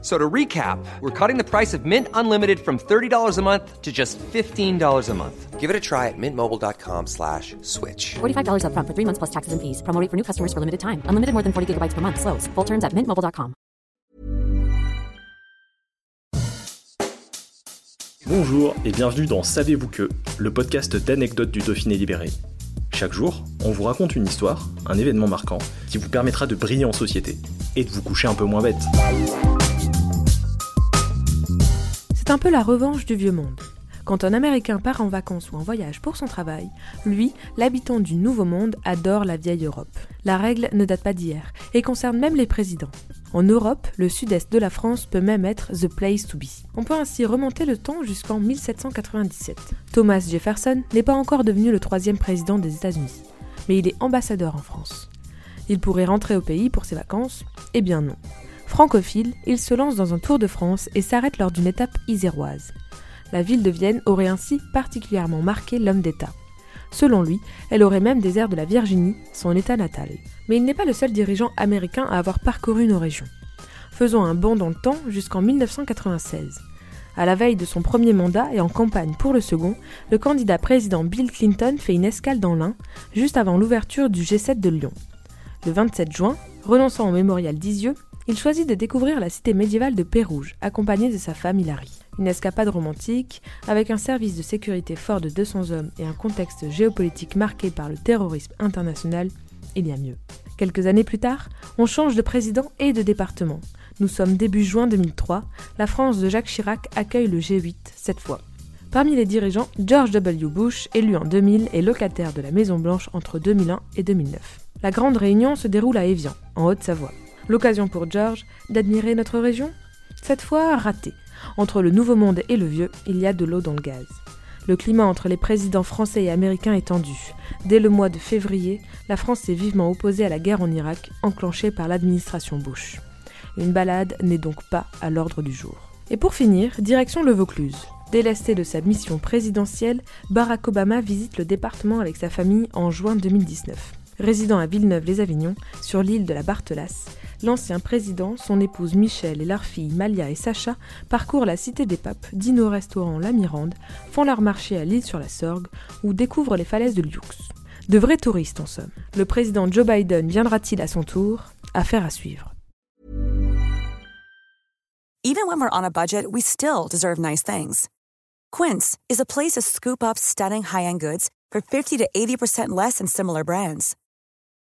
So to recap, we're cutting the price of Mint Unlimited from $30 a month to just $15 a month. Give it a try at mintmobile.com slash switch. $45 upfront for three months plus taxes and fees. Promo rate for new customers for limited time. Unlimited more than 40 gigabytes per month. Slows. Full terms at mintmobile.com. Bonjour et bienvenue dans Savez-vous que, le podcast d'anecdotes du Dauphiné libéré. Chaque jour, on vous raconte une histoire, un événement marquant, qui vous permettra de briller en société et de vous coucher un peu moins bête. C'est un peu la revanche du vieux monde. Quand un Américain part en vacances ou en voyage pour son travail, lui, l'habitant du Nouveau Monde, adore la vieille Europe. La règle ne date pas d'hier et concerne même les présidents. En Europe, le sud-est de la France peut même être the place to be. On peut ainsi remonter le temps jusqu'en 1797. Thomas Jefferson n'est pas encore devenu le troisième président des États-Unis, mais il est ambassadeur en France. Il pourrait rentrer au pays pour ses vacances? Eh bien non. Francophile, il se lance dans un tour de France et s'arrête lors d'une étape iséroise. La ville de Vienne aurait ainsi particulièrement marqué l'homme d'État. Selon lui, elle aurait même des airs de la Virginie, son état natal. Mais il n'est pas le seul dirigeant américain à avoir parcouru nos régions. Faisons un bond dans le temps jusqu'en 1996. À la veille de son premier mandat et en campagne pour le second, le candidat président Bill Clinton fait une escale dans l'Ain, juste avant l'ouverture du G7 de Lyon. Le 27 juin, renonçant au mémorial d'Isieux, il choisit de découvrir la cité médiévale de Pérouge, accompagné de sa femme Hilary. Une escapade romantique, avec un service de sécurité fort de 200 hommes et un contexte géopolitique marqué par le terrorisme international, il y a mieux. Quelques années plus tard, on change de président et de département. Nous sommes début juin 2003, la France de Jacques Chirac accueille le G8 cette fois. Parmi les dirigeants, George W. Bush, élu en 2000, est locataire de la Maison Blanche entre 2001 et 2009. La grande réunion se déroule à Évian, en Haute-Savoie. L'occasion pour George d'admirer notre région Cette fois, raté. Entre le Nouveau Monde et le Vieux, il y a de l'eau dans le gaz. Le climat entre les présidents français et américains est tendu. Dès le mois de février, la France s'est vivement opposée à la guerre en Irak, enclenchée par l'administration Bush. Une balade n'est donc pas à l'ordre du jour. Et pour finir, direction le Vaucluse. Délesté de sa mission présidentielle, Barack Obama visite le département avec sa famille en juin 2019. Résidant à Villeneuve-les-Avignon, sur l'île de la Barthelasse, l'ancien président, son épouse Michelle et leurs filles Malia et Sacha parcourent la cité des papes, dînent au restaurant La Mirande, font leur marché à l'île sur la Sorgue ou découvrent les falaises de Lioux. De vrais touristes en somme. Le président Joe Biden viendra-t-il à son tour? Affaire à suivre. Even when we're on a budget, we still deserve nice things. Quince is a place to scoop up stunning high-end goods for 50 to 80% less than similar brands.